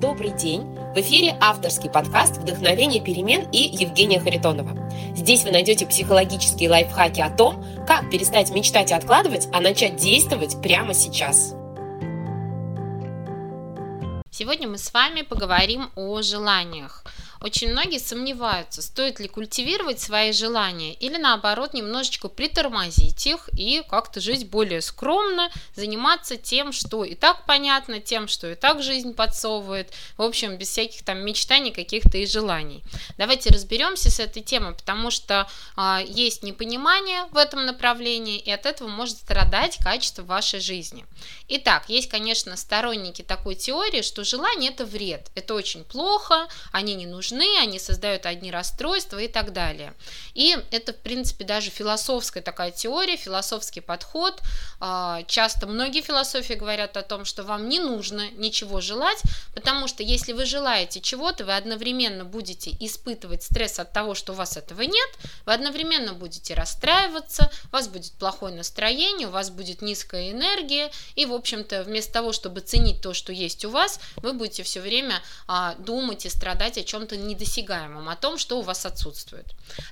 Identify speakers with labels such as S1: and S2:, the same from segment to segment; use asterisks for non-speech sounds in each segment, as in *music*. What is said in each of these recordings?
S1: Добрый день! В эфире авторский подкаст «Вдохновение перемен» и Евгения Харитонова. Здесь вы найдете психологические лайфхаки о том, как перестать мечтать и откладывать, а начать действовать прямо сейчас.
S2: Сегодня мы с вами поговорим о желаниях. Очень многие сомневаются, стоит ли культивировать свои желания или наоборот немножечко притормозить их и как-то жить более скромно, заниматься тем, что и так понятно, тем, что и так жизнь подсовывает, в общем, без всяких там мечтаний каких-то и желаний. Давайте разберемся с этой темой, потому что а, есть непонимание в этом направлении, и от этого может страдать качество вашей жизни. Итак, есть, конечно, сторонники такой теории, что желание это вред, это очень плохо, они не нужны нужны, они создают одни расстройства и так далее. И это, в принципе, даже философская такая теория, философский подход. А, часто многие философии говорят о том, что вам не нужно ничего желать, потому что если вы желаете чего-то, вы одновременно будете испытывать стресс от того, что у вас этого нет, вы одновременно будете расстраиваться, у вас будет плохое настроение, у вас будет низкая энергия, и, в общем-то, вместо того, чтобы ценить то, что есть у вас, вы будете все время а, думать и страдать о чем-то недосягаемом, о том, что у вас отсутствует.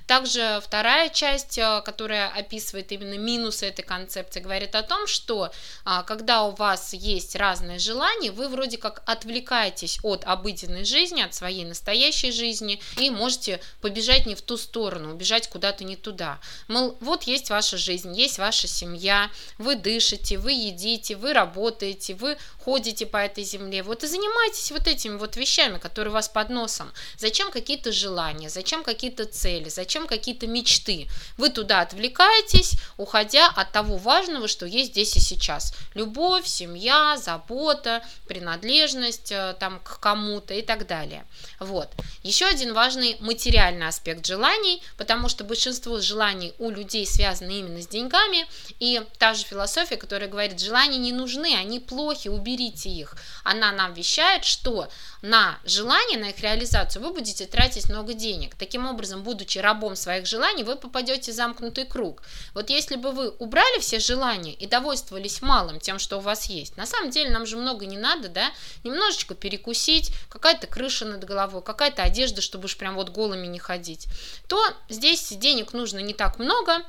S2: Также вторая часть, э, которая описывает именно минусы этой концепции, говорит о том, что а, когда у вас есть разные желания, вы вроде как отвлекаетесь от обыденной жизни, от своей настоящей жизни и можете побежать не в ту сторону, убежать куда-то не туда. Мол, вот есть ваша жизнь, есть ваша семья, вы дышите, вы едите, вы работаете, вы ходите по этой земле, вот и занимайтесь вот этими вот вещами, которые у вас под носом. Зачем какие-то желания, зачем какие-то цели, зачем какие-то мечты? Вы туда отвлекаетесь, уходя от того важного, что есть здесь и сейчас. Любовь, семья, забота, принадлежность э, там, к кому-то и так далее. Вот. Еще один важный материальный аспект желаний, потому что большинство желаний у людей связаны именно с деньгами, и та же философия, которая говорит, желания не нужны, они плохи, уберите их. Она нам вещает, что на желание, на их реализацию вы будете тратить много денег. Таким образом, будучи рабом своих желаний, вы попадете в замкнутый круг. Вот если бы вы убрали все желания и довольствовались малым, тем, что у вас есть, на самом деле нам же много не надо, да, немножечко перекусить, какая-то крыша над головой, какая-то одежда, чтобы уж прям вот голыми не ходить, то здесь денег нужно не так много,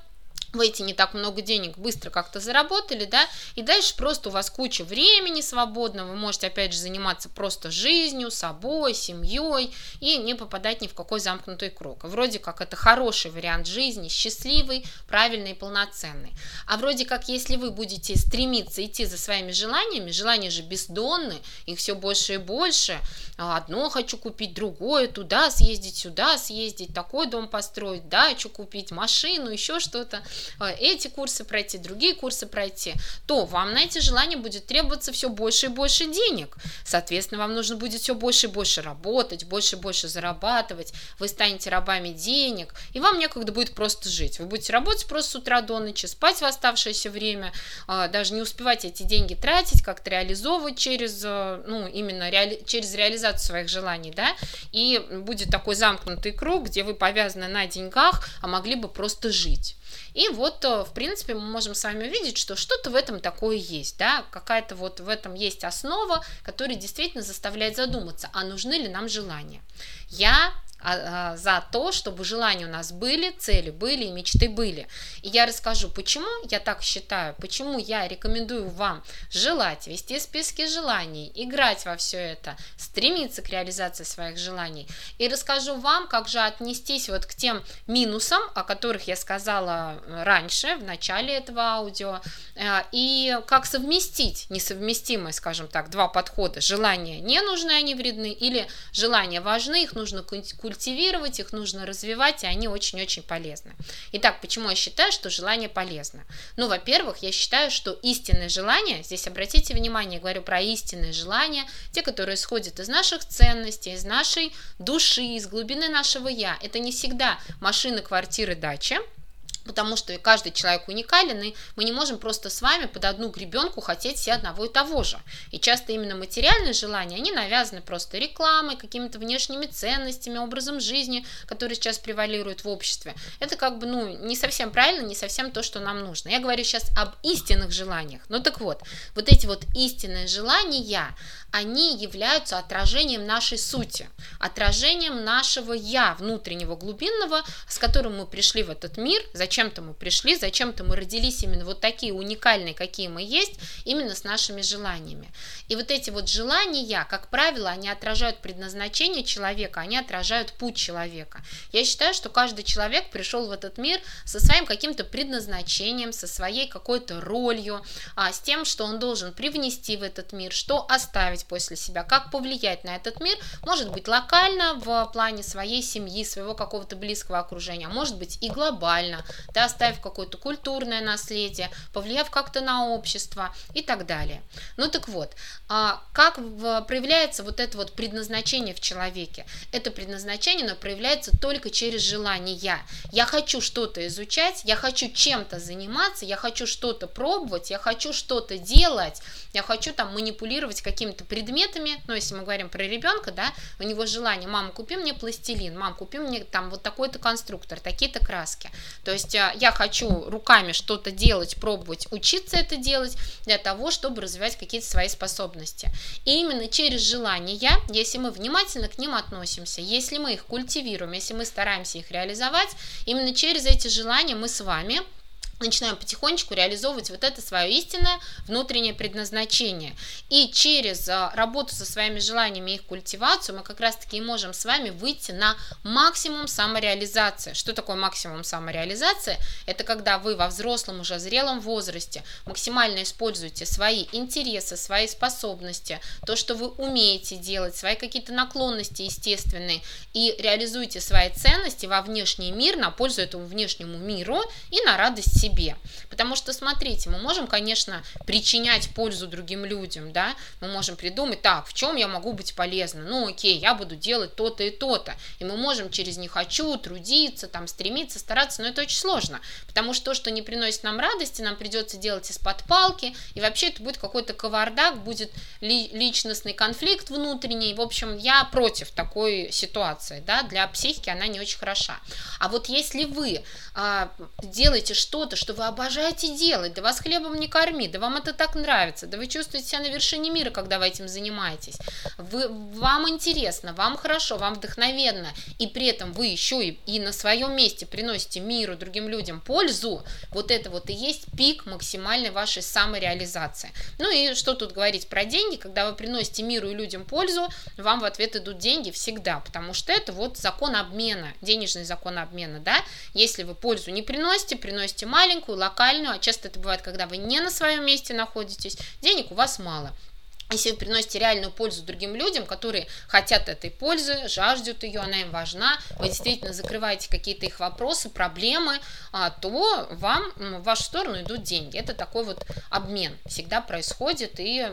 S2: вы эти не так много денег быстро как-то заработали, да, и дальше просто у вас куча времени свободного, вы можете опять же заниматься просто жизнью, собой, семьей и не попадать ни в какой замкнутый круг. Вроде как это хороший вариант жизни, счастливый, правильный и полноценный. А вроде как если вы будете стремиться идти за своими желаниями, желания же бездонны, их все больше и больше, одно хочу купить, другое, туда съездить, сюда съездить, такой дом построить, дачу купить, машину, еще что-то – эти курсы пройти, другие курсы пройти, то вам на эти желания будет требоваться все больше и больше денег. Соответственно, вам нужно будет все больше и больше работать, больше и больше зарабатывать, вы станете рабами денег, и вам некогда будет просто жить. Вы будете работать просто с утра до ночи, спать в оставшееся время, э, даже не успевать эти деньги тратить, как-то реализовывать через, э, ну, именно реали через реализацию своих желаний, да, и будет такой замкнутый круг, где вы повязаны на деньгах, а могли бы просто жить. И вот, э, в принципе, мы можем с вами увидеть, что что-то в этом такое есть, да, какая-то вот в этом есть основа, которая действительно заставляет задуматься, а нужны ли нам желания. Я а, а, за то, чтобы желания у нас были, цели были и мечты были. И я расскажу, почему я так считаю, почему я рекомендую вам желать, вести списки желаний, играть во все это, стремиться к реализации своих желаний. И расскажу вам, как же отнестись вот к тем минусам, о которых я сказала раньше, в начале этого аудио, э, и как совместить несовместимые, скажем так, два подхода. Желания не нужны, они вредны, или желания важны, их нужно культивировать культивировать, их нужно развивать, и они очень-очень полезны. Итак, почему я считаю, что желание полезно? Ну, во-первых, я считаю, что истинное желание, здесь обратите внимание, я говорю про истинное желание, те, которые исходят из наших ценностей, из нашей души, из глубины нашего «я», это не всегда машины, квартиры, дача, потому что каждый человек уникален, и мы не можем просто с вами под одну гребенку хотеть все одного и того же. И часто именно материальные желания, они навязаны просто рекламой, какими-то внешними ценностями, образом жизни, который сейчас превалирует в обществе. Это как бы, ну, не совсем правильно, не совсем то, что нам нужно. Я говорю сейчас об истинных желаниях. Ну так вот, вот эти вот истинные желания, они являются отражением нашей сути, отражением нашего я внутреннего, глубинного, с которым мы пришли в этот мир, зачем-то мы пришли, зачем-то мы родились именно вот такие уникальные, какие мы есть, именно с нашими желаниями. И вот эти вот желания, как правило, они отражают предназначение человека, они отражают путь человека. Я считаю, что каждый человек пришел в этот мир со своим каким-то предназначением, со своей какой-то ролью, а, с тем, что он должен привнести в этот мир, что оставить после себя, как повлиять на этот мир, может быть локально в плане своей семьи, своего какого-то близкого окружения, а может быть и глобально, да, оставив какое-то культурное наследие, повлияв как-то на общество и так далее. Ну так вот, а как проявляется вот это вот предназначение в человеке? Это предназначение, оно проявляется только через желание. Я хочу что-то изучать, я хочу чем-то заниматься, я хочу что-то пробовать, я хочу что-то делать, я хочу там манипулировать какими-то предметами, ну, если мы говорим про ребенка, да, у него желание, мама, купи мне пластилин, мам, купи мне там вот такой-то конструктор, такие-то краски. То есть я хочу руками что-то делать, пробовать, учиться это делать для того, чтобы развивать какие-то свои способности. И именно через желания, если мы внимательно к ним относимся, если мы их культивируем, если мы стараемся их реализовать, именно через эти желания мы с вами начинаем потихонечку реализовывать вот это свое истинное внутреннее предназначение. И через а, работу со своими желаниями и их культивацию мы как раз-таки и можем с вами выйти на максимум самореализации. Что такое максимум самореализации? Это когда вы во взрослом уже зрелом возрасте максимально используете свои интересы, свои способности, то, что вы умеете делать, свои какие-то наклонности естественные, и реализуете свои ценности во внешний мир на пользу этому внешнему миру и на радость себе себе. Потому что, смотрите, мы можем, конечно, причинять пользу другим людям, да, мы можем придумать, так, в чем я могу быть полезна, ну, окей, я буду делать то-то и то-то, и мы можем через «не хочу» трудиться, там, стремиться, стараться, но это очень сложно, потому что то, что не приносит нам радости, нам придется делать из-под палки, и вообще это будет какой-то кавардак, будет ли, личностный конфликт внутренний, в общем, я против такой ситуации, да, для психики она не очень хороша. А вот если вы а, делаете что-то, что вы обожаете делать, да вас хлебом не корми, да вам это так нравится, да вы чувствуете себя на вершине мира, когда вы этим занимаетесь, вы, вам интересно, вам хорошо, вам вдохновенно, и при этом вы еще и, и на своем месте приносите миру, другим людям пользу, вот это вот и есть пик максимальной вашей самореализации. Ну и что тут говорить про деньги, когда вы приносите миру и людям пользу, вам в ответ идут деньги всегда, потому что это вот закон обмена, денежный закон обмена, да, если вы пользу не приносите, приносите маленькую, маленькую, локальную, а часто это бывает, когда вы не на своем месте находитесь, денег у вас мало. Если вы приносите реальную пользу другим людям, которые хотят этой пользы, жаждут ее, она им важна, вы действительно закрываете какие-то их вопросы, проблемы, то вам в вашу сторону идут деньги. Это такой вот обмен всегда происходит, и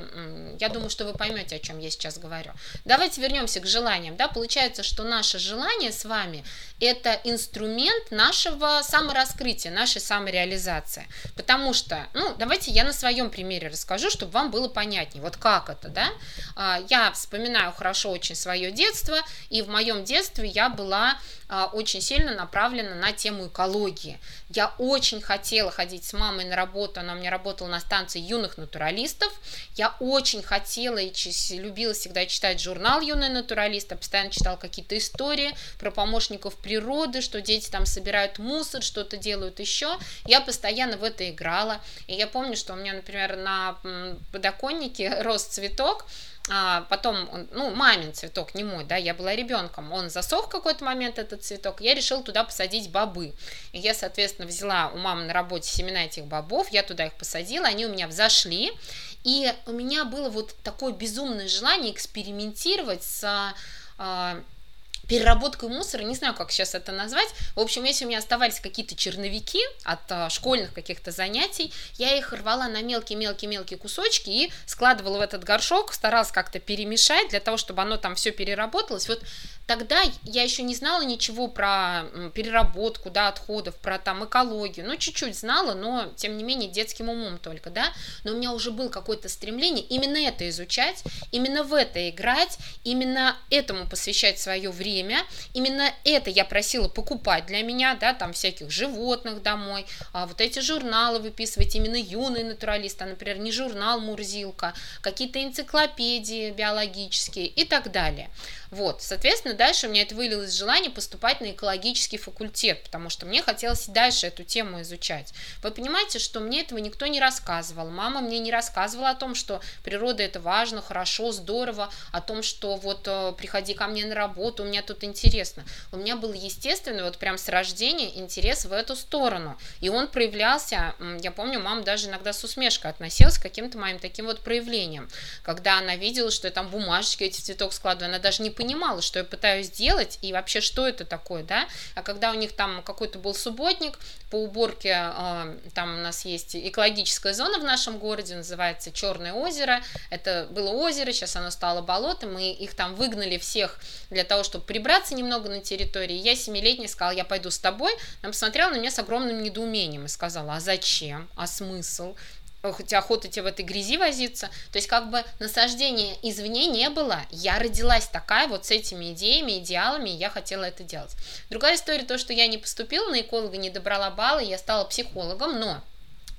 S2: я думаю, что вы поймете, о чем я сейчас говорю. Давайте вернемся к желаниям. Да? Получается, что наше желание с вами – это инструмент нашего самораскрытия, нашей самореализации. Потому что, ну, давайте я на своем примере расскажу, чтобы вам было понятнее. Вот как как это, да? А, я вспоминаю хорошо очень свое детство, и в моем детстве я была а, очень сильно направлена на тему экологии. Я очень хотела ходить с мамой на работу, она у меня работала на станции юных натуралистов. Я очень хотела и любила всегда читать журнал «Юный натуралист», я постоянно читала какие-то истории про помощников природы, что дети там собирают мусор, что-то делают еще. Я постоянно в это играла. И я помню, что у меня, например, на подоконнике *laughs* рос цветок, а, потом, он, ну, мамин цветок, не мой, да, я была ребенком, он засох в какой-то момент, этот цветок, я решила туда посадить бобы. И я, соответственно, взяла у мамы на работе семена этих бобов, я туда их посадила, они у меня взошли, и у меня было вот такое безумное желание экспериментировать с а, переработкой мусора, не знаю, как сейчас это назвать. В общем, если у меня оставались какие-то черновики от а, школьных каких-то занятий, я их рвала на мелкие-мелкие-мелкие кусочки и складывала в этот горшок, старалась как-то перемешать для того, чтобы оно там все переработалось. Вот тогда я еще не знала ничего про переработку, да, отходов, про там экологию, ну, чуть-чуть знала, но, тем не менее, детским умом только, да, но у меня уже было какое-то стремление именно это изучать, именно в это играть, именно этому посвящать свое время, именно это я просила покупать для меня, да, там всяких животных домой, а вот эти журналы выписывать, именно юный натуралист, а, например, не журнал Мурзилка, какие-то энциклопедии биологические и так далее. Вот, соответственно, дальше у меня это вылилось желание поступать на экологический факультет, потому что мне хотелось и дальше эту тему изучать. Вы понимаете, что мне этого никто не рассказывал. Мама мне не рассказывала о том, что природа это важно, хорошо, здорово, о том, что вот э, приходи ко мне на работу, у меня тут интересно. У меня был естественный, вот прям с рождения интерес в эту сторону. И он проявлялся, я помню, мама даже иногда с усмешкой относилась к каким-то моим таким вот проявлениям. Когда она видела, что я там бумажечки эти цветок складываю, она даже не понимала, понимала, что я пытаюсь сделать и вообще что это такое, да, а когда у них там какой-то был субботник по уборке, а, там у нас есть экологическая зона в нашем городе, называется Черное озеро, это было озеро, сейчас оно стало болотом, мы их там выгнали всех для того, чтобы прибраться немного на территории, я семилетняя сказала, я пойду с тобой, она посмотрела на меня с огромным недоумением и сказала, а зачем, а смысл, хоть охота тебе в этой грязи возиться. То есть как бы насаждения извне не было. Я родилась такая вот с этими идеями, идеалами, и я хотела это делать. Другая история то, что я не поступила на эколога, не добрала баллы, я стала психологом, но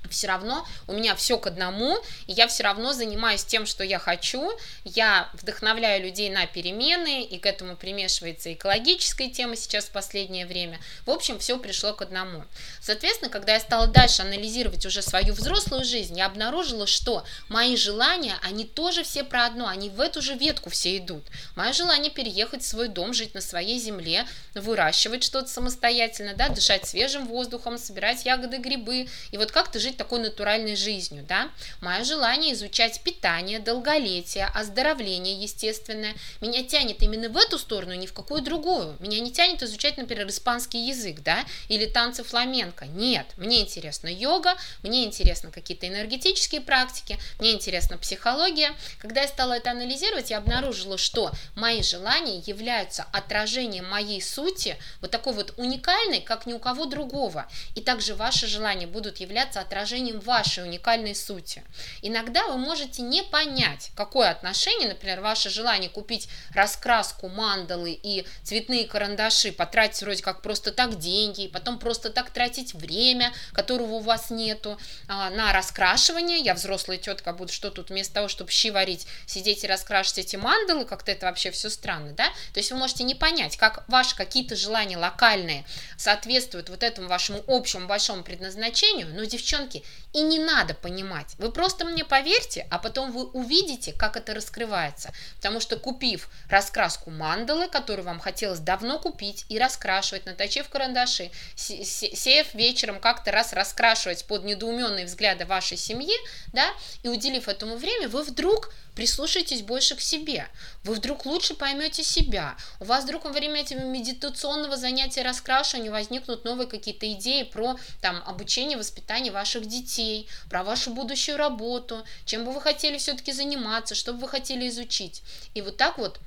S2: все равно у меня все к одному, и я все равно занимаюсь тем, что я хочу, я вдохновляю людей на перемены, и к этому примешивается экологическая тема сейчас в последнее время. В общем, все пришло к одному. Соответственно, когда я стала дальше анализировать уже свою взрослую жизнь, я обнаружила, что мои желания, они тоже все про одно, они в эту же ветку все идут. Мое желание переехать в свой дом, жить на своей земле, выращивать что-то самостоятельно, да, дышать свежим воздухом, собирать ягоды, грибы, и вот как-то жить такой натуральной жизнью, да. Мое желание изучать питание, долголетие, оздоровление естественное, меня тянет именно в эту сторону, ни в какую другую. Меня не тянет изучать, например, испанский язык, да, или танцы фламенко. Нет, мне интересна йога, мне интересны какие-то энергетические практики, мне интересна психология. Когда я стала это анализировать, я обнаружила, что мои желания являются отражением моей сути, вот такой вот уникальной, как ни у кого другого. И также ваши желания будут являться отражением отражением вашей уникальной сути. Иногда вы можете не понять, какое отношение, например, ваше желание купить раскраску, мандалы и цветные карандаши, потратить вроде как просто так деньги, потом просто так тратить время, которого у вас нету, а, на раскрашивание. Я взрослая тетка, буду что тут вместо того, чтобы щи варить, сидеть и раскрашивать эти мандалы, как-то это вообще все странно, да? То есть вы можете не понять, как ваши какие-то желания локальные соответствуют вот этому вашему общему большому предназначению, но, девчонки, ошибки, и не надо понимать. Вы просто мне поверьте, а потом вы увидите, как это раскрывается. Потому что купив раскраску мандалы, которую вам хотелось давно купить и раскрашивать, наточив карандаши, сев вечером как-то раз раскрашивать под недоуменные взгляды вашей семьи, да, и уделив этому время, вы вдруг прислушайтесь больше к себе. Вы вдруг лучше поймете себя. У вас вдруг во время этого медитационного занятия раскрашивания возникнут новые какие-то идеи про там, обучение, воспитание ваших детей, про вашу будущую работу, чем бы вы хотели все-таки заниматься, что бы вы хотели изучить. И вот так вот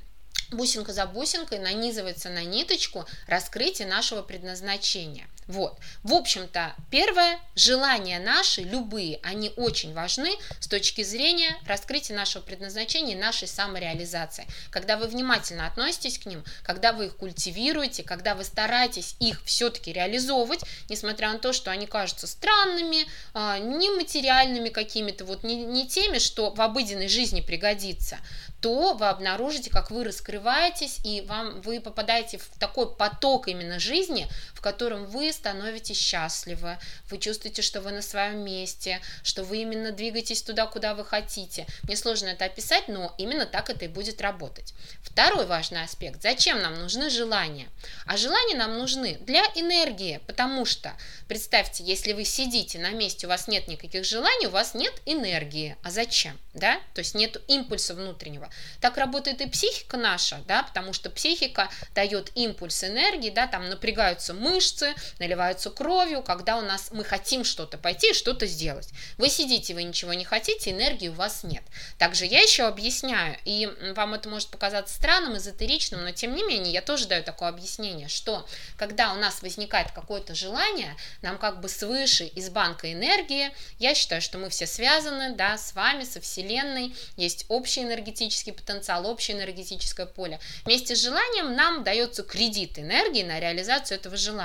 S2: бусинка за бусинкой нанизывается на ниточку раскрытие нашего предназначения – вот. В общем-то, первое, желания наши, любые, они очень важны с точки зрения раскрытия нашего предназначения и нашей самореализации. Когда вы внимательно относитесь к ним, когда вы их культивируете, когда вы стараетесь их все-таки реализовывать, несмотря на то, что они кажутся странными, а, нематериальными какими-то, вот не, не теми, что в обыденной жизни пригодится, то вы обнаружите, как вы раскрываетесь, и вам, вы попадаете в такой поток именно жизни, в котором вы становитесь счастливы, вы чувствуете, что вы на своем месте, что вы именно двигаетесь туда, куда вы хотите. Мне сложно это описать, но именно так это и будет работать. Второй важный аспект. Зачем нам нужны желания? А желания нам нужны для энергии, потому что, представьте, если вы сидите на месте, у вас нет никаких желаний, у вас нет энергии. А зачем? Да? То есть нет импульса внутреннего. Так работает и психика наша, да, потому что психика дает импульс энергии, да, там напрягаются мышцы, наливаются кровью, когда у нас мы хотим что-то пойти и что-то сделать. Вы сидите, вы ничего не хотите, энергии у вас нет. Также я еще объясняю, и вам это может показаться странным, эзотеричным, но тем не менее я тоже даю такое объяснение, что когда у нас возникает какое-то желание, нам как бы свыше из банка энергии, я считаю, что мы все связаны, да, с вами, со Вселенной, есть общий энергетический потенциал, общее энергетическое поле. Вместе с желанием нам дается кредит энергии на реализацию этого желания.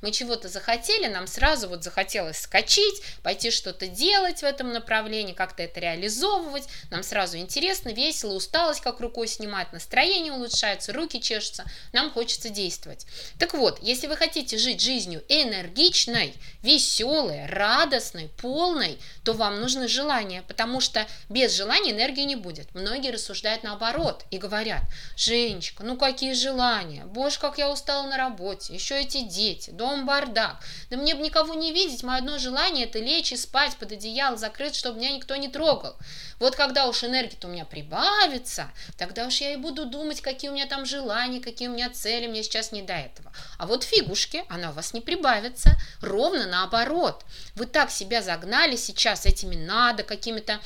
S2: Мы чего-то захотели, нам сразу вот захотелось скачить, пойти что-то делать в этом направлении, как-то это реализовывать, нам сразу интересно, весело, усталость как рукой снимать, настроение улучшается, руки чешутся, нам хочется действовать. Так вот, если вы хотите жить жизнью энергичной, веселой, радостной, полной, то вам нужны желания, потому что без желания энергии не будет. Многие рассуждают наоборот и говорят, Женечка, ну какие желания, боже, как я устала на работе, еще эти дети, дом бардак, да мне бы никого не видеть, мое одно желание это лечь и спать под одеяло закрыть, чтобы меня никто не трогал. Вот когда уж энергия-то у меня прибавится, тогда уж я и буду думать, какие у меня там желания, какие у меня цели, мне сейчас не до этого. А вот фигушки, она у вас не прибавится, ровно наоборот. Вы так себя загнали сейчас этими надо, какими-то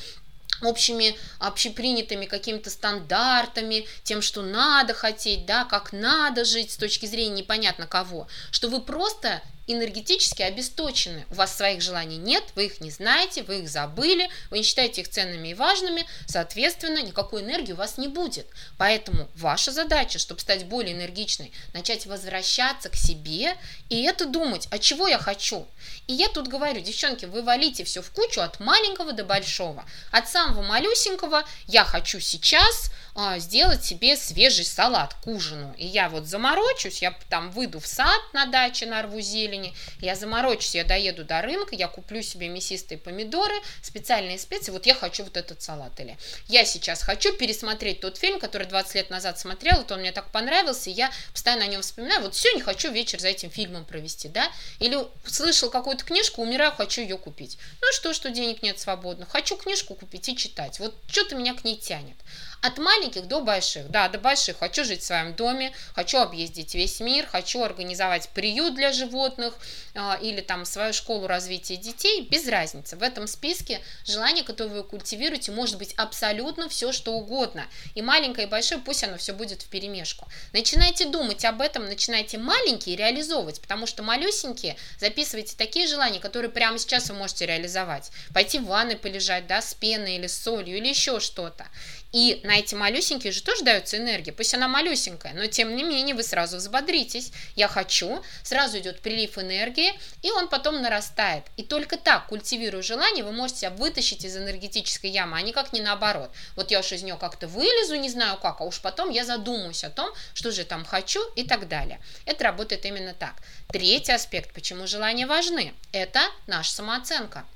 S2: общими, общепринятыми какими-то стандартами, тем, что надо хотеть, да, как надо жить с точки зрения непонятно кого, что вы просто энергетически обесточены. У вас своих желаний нет, вы их не знаете, вы их забыли, вы не считаете их ценными и важными, соответственно, никакой энергии у вас не будет. Поэтому ваша задача, чтобы стать более энергичной, начать возвращаться к себе и это думать, а чего я хочу. И я тут говорю, девчонки, вы валите все в кучу от маленького до большого. От самого малюсенького я хочу сейчас а, сделать себе свежий салат к ужину. И я вот заморочусь, я там выйду в сад на даче, нарву зелени, я заморочусь, я доеду до рынка, я куплю себе мясистые помидоры, специальные специи, вот я хочу вот этот салат. Или я сейчас хочу пересмотреть тот фильм, который 20 лет назад смотрел, вот он мне так понравился, и я постоянно о нем вспоминаю, вот не хочу вечер за этим фильмом провести, да, или слышал какую-то книжку, умираю, хочу ее купить. Ну что, что денег нет свободно, хочу книжку купить и читать, вот что-то меня к ней тянет. От маленьких до больших. Да, до больших. Хочу жить в своем доме, хочу объездить весь мир, хочу организовать приют для животных э, или там свою школу развития детей. Без разницы. В этом списке желания, которые вы культивируете, может быть абсолютно все, что угодно. И маленькое, и большое, пусть оно все будет в перемешку. Начинайте думать об этом, начинайте маленькие реализовывать, потому что малюсенькие записывайте такие желания, которые прямо сейчас вы можете реализовать. Пойти в ванной полежать, да, с пеной или с солью или еще что-то. И на эти малюсенькие же тоже дается энергия, пусть она малюсенькая, но тем не менее вы сразу взбодритесь. Я хочу, сразу идет прилив энергии, и он потом нарастает. И только так, культивируя желание, вы можете себя вытащить из энергетической ямы, а никак не наоборот. Вот я уж из нее как-то вылезу, не знаю как, а уж потом я задумаюсь о том, что же там хочу и так далее. Это работает именно так. Третий аспект, почему желания важны, это наша самооценка.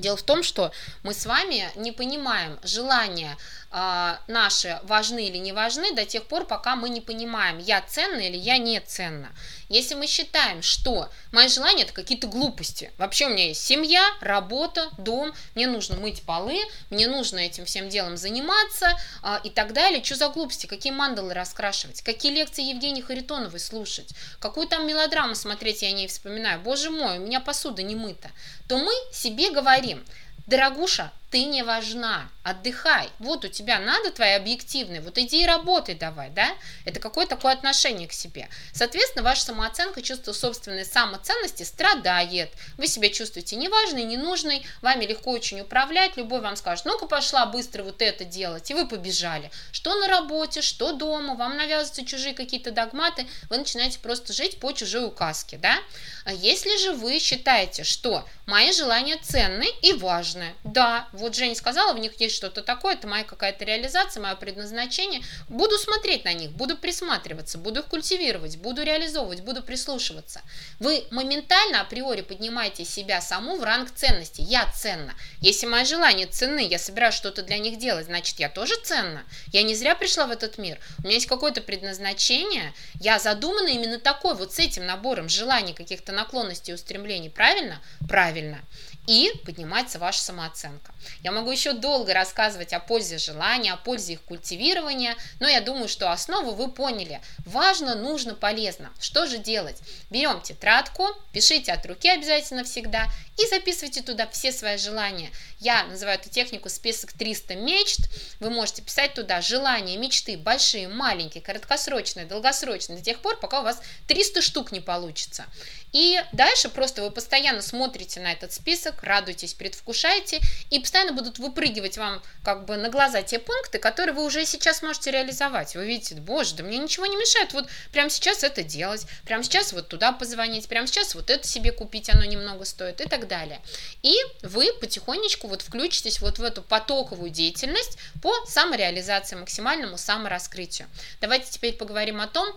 S2: Дело в том, что мы с вами не понимаем желания э, наши важны или не важны до тех пор, пока мы не понимаем, я ценна или я не ценна. Если мы считаем, что мои желания это какие-то глупости, вообще у меня есть семья, работа, дом, мне нужно мыть полы, мне нужно этим всем делом заниматься э, и так далее, что за глупости, какие мандалы раскрашивать, какие лекции Евгении Харитоновой слушать, какую там мелодраму смотреть, я не вспоминаю, боже мой, у меня посуда не мыта, то мы себе говорим, дорогуша, ты не важна, отдыхай. Вот у тебя надо твои объективные, вот иди и работай давай, да? Это какое такое отношение к себе. Соответственно, ваша самооценка, чувство собственной самоценности страдает. Вы себя чувствуете неважной, ненужной, вами легко очень управлять, любой вам скажет, ну-ка пошла быстро вот это делать, и вы побежали. Что на работе, что дома, вам навязываются чужие какие-то догматы, вы начинаете просто жить по чужой указке, да? А если же вы считаете, что мои желания ценны и важны, да, вот Женя сказала, в них есть что-то такое, это моя какая-то реализация, мое предназначение. Буду смотреть на них, буду присматриваться, буду их культивировать, буду реализовывать, буду прислушиваться. Вы моментально априори поднимаете себя саму в ранг ценности. Я ценна. Если мои желания ценны, я собираюсь что-то для них делать, значит, я тоже ценна. Я не зря пришла в этот мир. У меня есть какое-то предназначение. Я задумана именно такой, вот с этим набором желаний, каких-то наклонностей, устремлений. Правильно? Правильно. И поднимается ваша самооценка. Я могу еще долго рассказывать о пользе желания, о пользе их культивирования, но я думаю, что основу вы поняли. Важно, нужно, полезно. Что же делать? Берем тетрадку, пишите от руки обязательно всегда и записывайте туда все свои желания. Я называю эту технику список 300 мечт. Вы можете писать туда желания, мечты, большие, маленькие, краткосрочные, долгосрочные, до тех пор, пока у вас 300 штук не получится. И дальше просто вы постоянно смотрите на этот список, радуетесь, предвкушаете, и постоянно будут выпрыгивать вам как бы на глаза те пункты, которые вы уже сейчас можете реализовать. Вы видите, боже, да мне ничего не мешает вот прямо сейчас это делать, прямо сейчас вот туда позвонить, прямо сейчас вот это себе купить, оно немного стоит и так далее. И вы потихонечку вот включитесь вот в эту потоковую деятельность по самореализации, максимальному самораскрытию. Давайте теперь поговорим о том,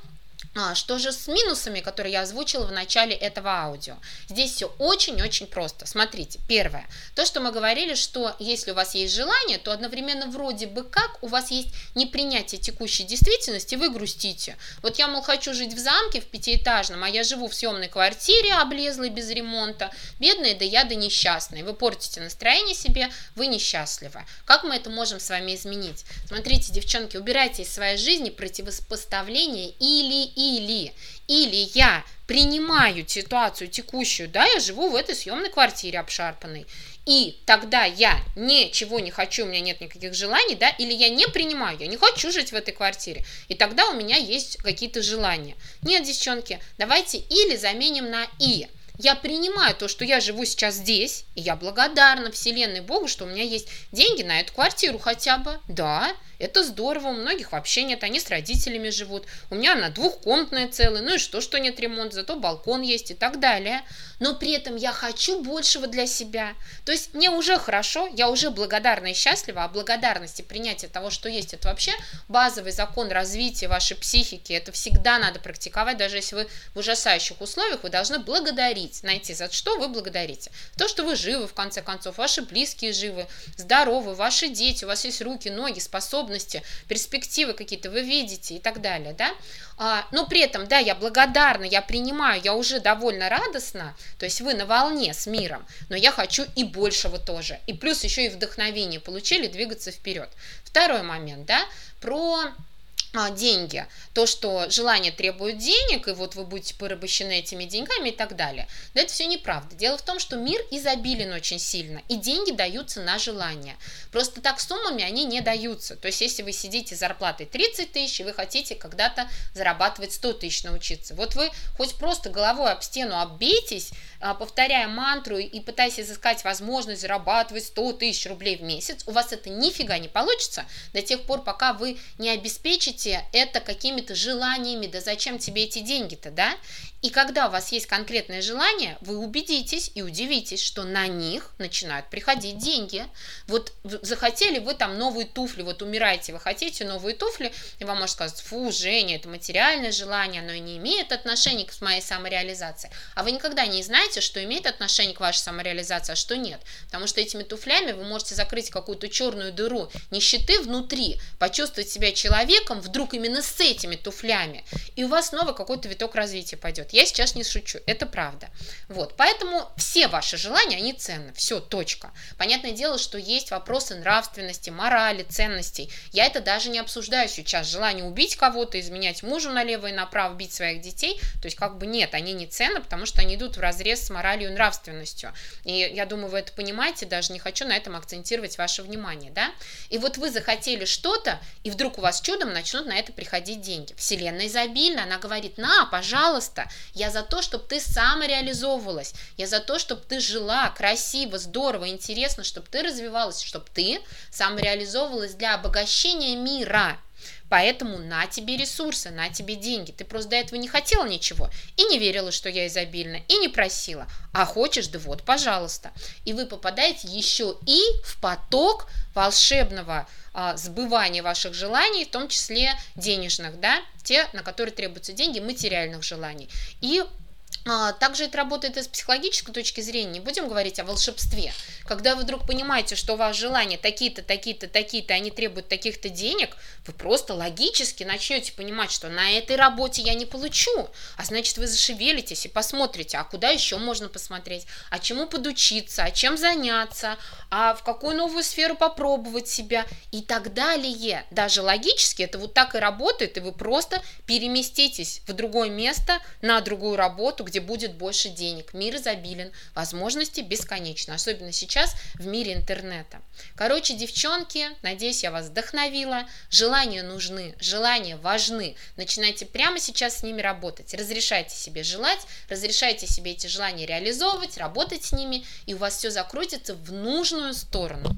S2: а, что же с минусами, которые я озвучила в начале этого аудио? Здесь все очень-очень просто. Смотрите, первое. То, что мы говорили, что если у вас есть желание, то одновременно вроде бы как у вас есть непринятие текущей действительности, вы грустите. Вот я, мол, хочу жить в замке в пятиэтажном, а я живу в съемной квартире, облезлой без ремонта. Бедная, да я, да несчастная. Вы портите настроение себе, вы несчастливы. Как мы это можем с вами изменить? Смотрите, девчонки, убирайте из своей жизни противопоставление или или. Или я принимаю ситуацию текущую, да, я живу в этой съемной квартире обшарпанной, и тогда я ничего не хочу, у меня нет никаких желаний, да, или я не принимаю, я не хочу жить в этой квартире, и тогда у меня есть какие-то желания. Нет, девчонки, давайте или заменим на и. Я принимаю то, что я живу сейчас здесь, и я благодарна Вселенной Богу, что у меня есть деньги на эту квартиру хотя бы. Да, это здорово, у многих вообще нет, они с родителями живут. У меня она двухкомнатная целая, ну и что, что нет ремонта, зато балкон есть и так далее. Но при этом я хочу большего для себя. То есть мне уже хорошо, я уже благодарна и счастлива, а благодарность и принятие того, что есть, это вообще базовый закон развития вашей психики. Это всегда надо практиковать, даже если вы в ужасающих условиях, вы должны благодарить, найти, за что вы благодарите. То, что вы живы, в конце концов, ваши близкие живы, здоровы, ваши дети, у вас есть руки, ноги, способности, способности, перспективы какие-то вы видите и так далее, да, а, но при этом, да, я благодарна, я принимаю, я уже довольно радостна, то есть вы на волне с миром, но я хочу и большего тоже, и плюс еще и вдохновение получили двигаться вперед. Второй момент, да, про деньги, то, что желание требует денег, и вот вы будете порабощены этими деньгами и так далее. Но это все неправда. Дело в том, что мир изобилен очень сильно, и деньги даются на желание. Просто так суммами они не даются. То есть, если вы сидите зарплатой 30 тысяч, и вы хотите когда-то зарабатывать 100 тысяч научиться, вот вы хоть просто головой об стену оббейтесь, а, повторяя мантру и пытаясь изыскать возможность зарабатывать 100 тысяч рублей в месяц, у вас это нифига не получится до тех пор, пока вы не обеспечите объясните это какими-то желаниями, да зачем тебе эти деньги-то, да? И когда у вас есть конкретное желание, вы убедитесь и удивитесь, что на них начинают приходить деньги. Вот захотели вы там новые туфли, вот умираете, вы хотите новые туфли, и вам может сказать, фу, Женя, это материальное желание, оно и не имеет отношения к моей самореализации. А вы никогда не знаете, что имеет отношение к вашей самореализации, а что нет. Потому что этими туфлями вы можете закрыть какую-то черную дыру нищеты внутри, почувствовать себя человеком вдруг именно с этими туфлями, и у вас снова какой-то виток развития пойдет. Я сейчас не шучу, это правда. Вот, поэтому все ваши желания, они ценны, все, точка. Понятное дело, что есть вопросы нравственности, морали, ценностей. Я это даже не обсуждаю сейчас. Желание убить кого-то, изменять мужу налево и направо, бить своих детей, то есть как бы нет, они не ценны, потому что они идут в разрез с моралью и нравственностью. И я думаю, вы это понимаете, даже не хочу на этом акцентировать ваше внимание, да? И вот вы захотели что-то, и вдруг у вас чудом начнут на это приходить деньги. Вселенная изобильна, она говорит, на, пожалуйста, я за то, чтобы ты самореализовывалась. Я за то, чтобы ты жила красиво, здорово, интересно, чтобы ты развивалась, чтобы ты самореализовывалась для обогащения мира. Поэтому на тебе ресурсы, на тебе деньги. Ты просто до этого не хотела ничего и не верила, что я изобильна, и не просила. А хочешь, да вот, пожалуйста. И вы попадаете еще и в поток волшебного а, сбывания ваших желаний, в том числе денежных, да, те, на которые требуются деньги, материальных желаний. И также это работает и с психологической точки зрения. Не будем говорить о волшебстве. Когда вы вдруг понимаете, что у вас желания такие-то, такие-то, такие-то, они требуют таких-то денег, вы просто логически начнете понимать, что на этой работе я не получу. А значит, вы зашевелитесь и посмотрите, а куда еще можно посмотреть, а чему подучиться, а чем заняться, а в какую новую сферу попробовать себя и так далее. Даже логически это вот так и работает, и вы просто переместитесь в другое место, на другую работу, где будет больше денег. Мир изобилен, возможности бесконечны, особенно сейчас в мире интернета. Короче, девчонки, надеюсь, я вас вдохновила. Желания нужны, желания важны. Начинайте прямо сейчас с ними работать. Разрешайте себе желать, разрешайте себе эти желания реализовывать, работать с ними, и у вас все закрутится в нужную сторону.